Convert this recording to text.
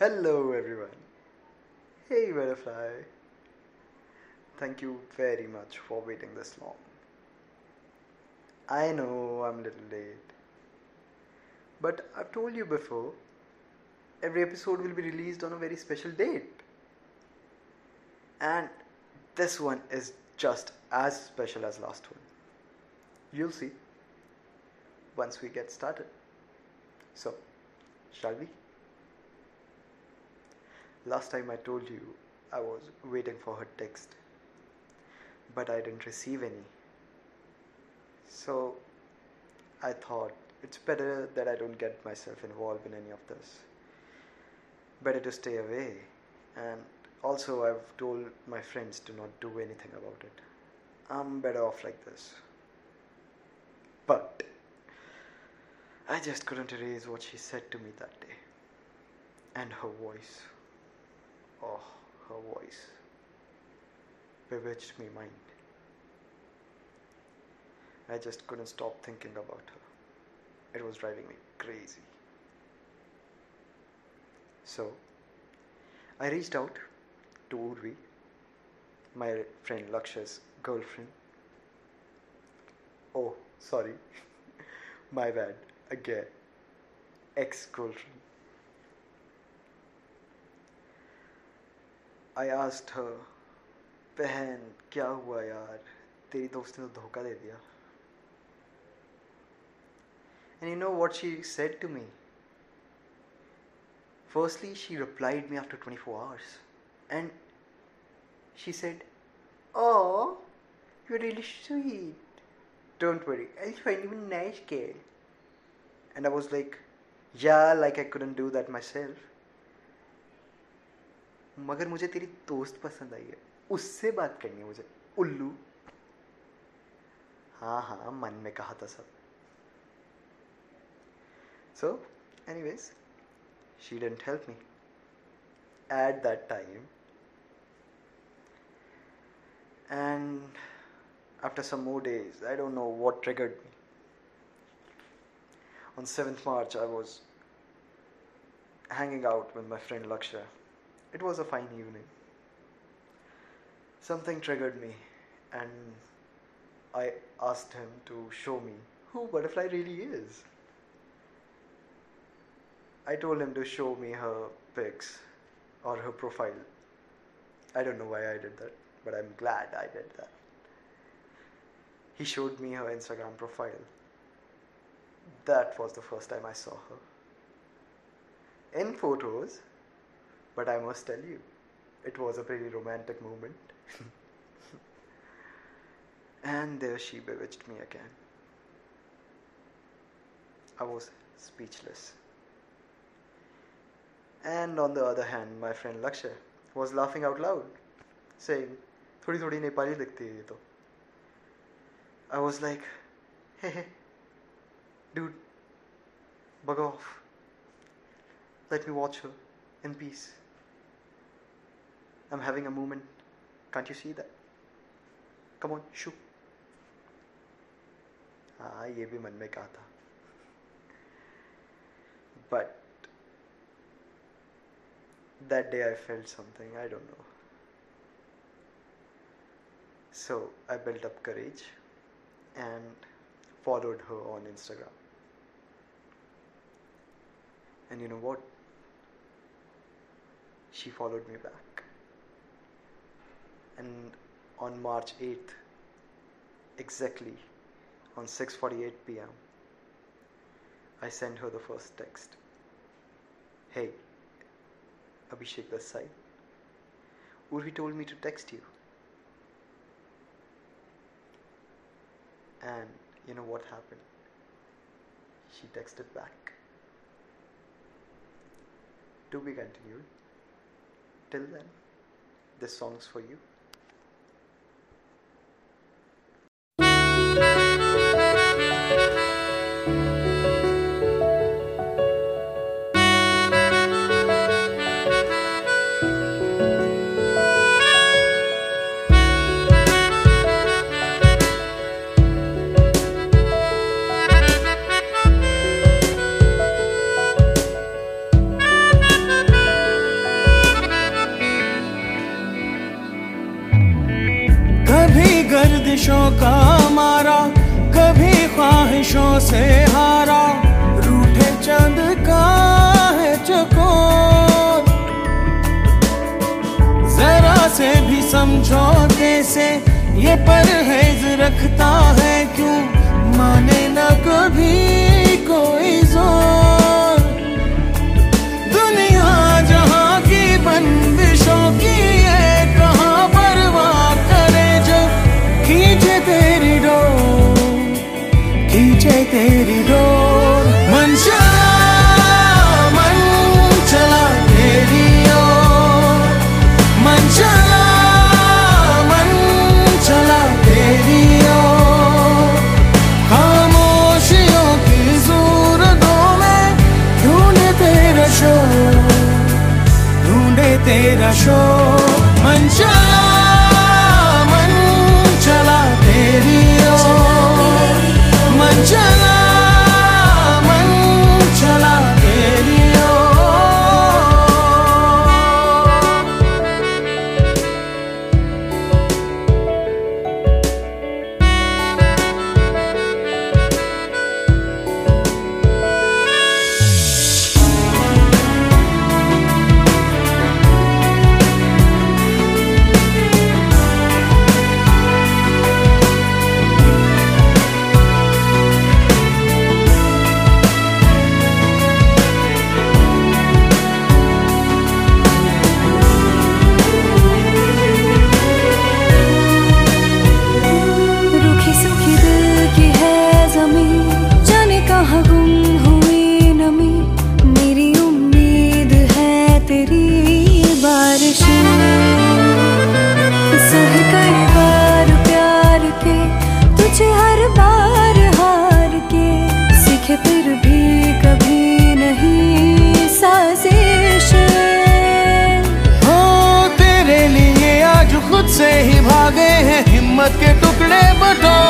Hello, everyone. Hey, Butterfly. Thank you very much for waiting this long. I know I'm a little late. But I've told you before, every episode will be released on a very special date. And this one is just as special as last one. You'll see once we get started. So, shall we? Last time I told you I was waiting for her text, but I didn't receive any. So I thought it's better that I don't get myself involved in any of this. Better to stay away. And also, I've told my friends to not do anything about it. I'm better off like this. But I just couldn't erase what she said to me that day. And her voice. Oh, her voice bewitched me mind. I just couldn't stop thinking about her. It was driving me crazy. So, I reached out to Urvi, my friend Lakshya's girlfriend. Oh, sorry. my bad. Again. Ex girlfriend. I asked her, बहन क्या हुआ यार तेरी दोस्त ने तो धोखा दे दिया And you know what she said to me? Firstly, she replied me after 24 hours. And she said, Oh, you're really sweet. Don't worry, I'll find you a nice girl. And I was like, Yeah, like I couldn't do that myself. मगर मुझे तेरी दोस्त पसंद आई है। उससे बात करनी है मुझे। उल्लू। हाँ हाँ मन में कहा था सब। So anyways she didn't help me at that time and after some more days I don't know what triggered me on seventh March I was hanging out with my friend Lakshya it was a fine evening. Something triggered me, and I asked him to show me who Butterfly really is. I told him to show me her pics or her profile. I don't know why I did that, but I'm glad I did that. He showed me her Instagram profile. That was the first time I saw her. In photos, but I must tell you, it was a pretty romantic moment. and there she bewitched me again. I was speechless. And on the other hand, my friend Lakshay was laughing out loud, saying, थोड़ी थोड़ी नेपाली दिखती है ये तो I was like, hey, hey, dude, bug off. Let me watch her in peace. I'm having a moment. Can't you see that? Come on, shoo. हाँ ये भी मन में कहा था but that day I felt something I don't know so I built up courage and followed her on Instagram and you know what She followed me back and on March 8th, exactly on 6:48 p.m., I sent her the first text. Hey, Abhishek this side. Urvi told me to text you. And you know what happened? She texted back. To be continued. Till then, this song's for you. ख्वाहिशों का मारा, कभी ख्वाहिशों से हारा। रूठे चंद का है चको जरा से भी समझो कैसे ये परहेज रखता है क्यों? माने ना कभी कोई किस्मत के टुकड़े बटो